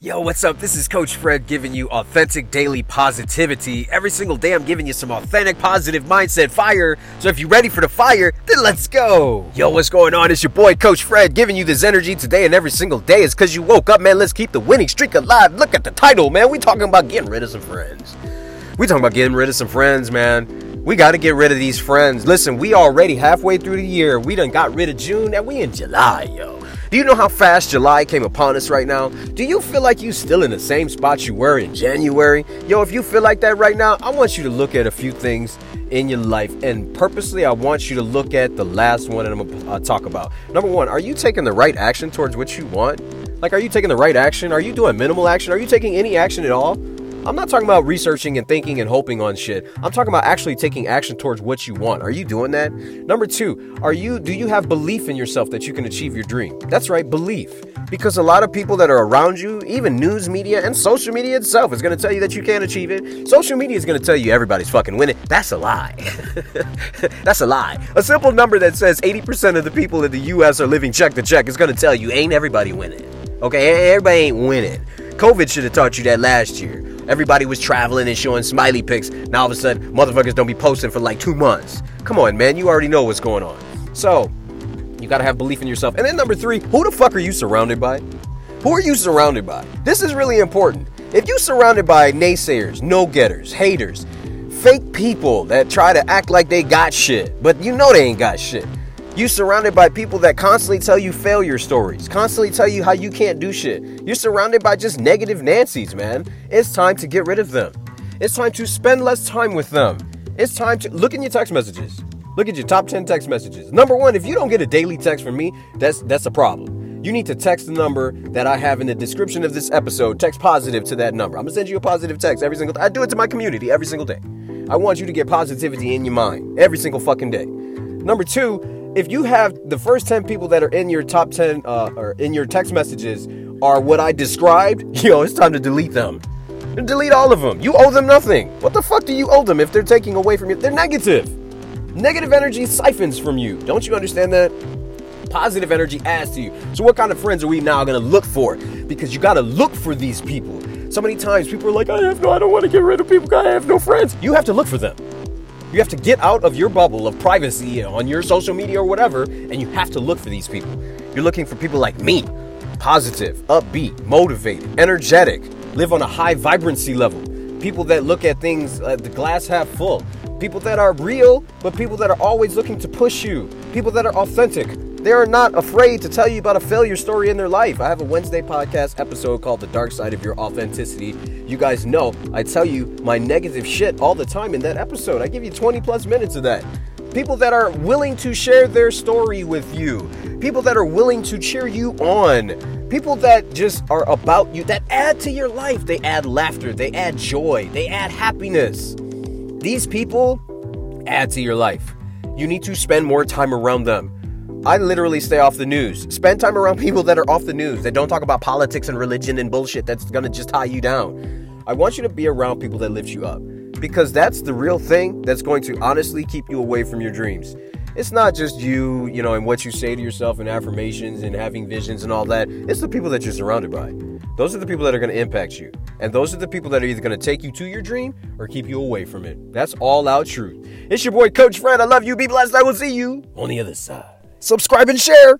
Yo, what's up? This is Coach Fred giving you authentic daily positivity. Every single day, I'm giving you some authentic positive mindset fire. So if you're ready for the fire, then let's go. Yo, what's going on? It's your boy, Coach Fred, giving you this energy today and every single day. It's because you woke up, man. Let's keep the winning streak alive. Look at the title, man. We talking about getting rid of some friends. We talking about getting rid of some friends, man. We got to get rid of these friends. Listen, we already halfway through the year. We done got rid of June and we in July, yo. Do you know how fast July came upon us right now? Do you feel like you still in the same spot you were in January? Yo, if you feel like that right now, I want you to look at a few things in your life and purposely I want you to look at the last one that I'm gonna uh, talk about. Number 1, are you taking the right action towards what you want? Like are you taking the right action? Are you doing minimal action? Are you taking any action at all? I'm not talking about researching and thinking and hoping on shit. I'm talking about actually taking action towards what you want. Are you doing that? Number 2, are you do you have belief in yourself that you can achieve your dream? That's right, belief. Because a lot of people that are around you, even news media and social media itself is going to tell you that you can't achieve it. Social media is going to tell you everybody's fucking winning. That's a lie. That's a lie. A simple number that says 80% of the people in the US are living check to check is going to tell you ain't everybody winning. Okay, everybody ain't winning. COVID should have taught you that last year. Everybody was traveling and showing smiley pics. Now all of a sudden, motherfuckers don't be posting for like two months. Come on, man. You already know what's going on. So, you gotta have belief in yourself. And then number three, who the fuck are you surrounded by? Who are you surrounded by? This is really important. If you're surrounded by naysayers, no-getters, haters, fake people that try to act like they got shit, but you know they ain't got shit. You surrounded by people that constantly tell you failure stories, constantly tell you how you can't do shit. You're surrounded by just negative Nancy's, man. It's time to get rid of them. It's time to spend less time with them. It's time to look in your text messages. Look at your top 10 text messages. Number 1, if you don't get a daily text from me, that's that's a problem. You need to text the number that I have in the description of this episode. Text positive to that number. I'm to send you a positive text every single day. I do it to my community every single day. I want you to get positivity in your mind every single fucking day. Number 2, if you have the first 10 people that are in your top 10 uh, or in your text messages are what I described, yo, it's time to delete them. delete all of them. You owe them nothing. What the fuck do you owe them if they're taking away from you? They're negative. Negative energy siphons from you. Don't you understand that? Positive energy adds to you. So, what kind of friends are we now to look for? Because you got to look for these people. So many times people are like, I have no, I don't want to get rid of people. I have no friends. You have to look for them. You have to get out of your bubble of privacy on your social media or whatever, and you have to look for these people. You're looking for people like me positive, upbeat, motivated, energetic, live on a high vibrancy level. People that look at things uh, the glass half full. People that are real, but people that are always looking to push you. People that are authentic. They are not afraid to tell you about a failure story in their life. I have a Wednesday podcast episode called The Dark Side of Your Authenticity. You guys know I tell you my negative shit all the time in that episode. I give you 20 plus minutes of that. People that are willing to share their story with you. People that are willing to cheer you on. People that just are about you, that add to your life. They add laughter, they add joy, they add happiness. These people add to your life. You need to spend more time around them. I literally stay off the news. Spend time around people that are off the news, that don't talk about politics and religion and bullshit that's gonna just tie you down. I want you to be around people that lift you up because that's the real thing that's going to honestly keep you away from your dreams. It's not just you, you know, and what you say to yourself and affirmations and having visions and all that. It's the people that you're surrounded by. Those are the people that are going to impact you. And those are the people that are either going to take you to your dream or keep you away from it. That's all out truth. It's your boy, Coach Fred. I love you. Be blessed. I will see you on the other side subscribe, and share.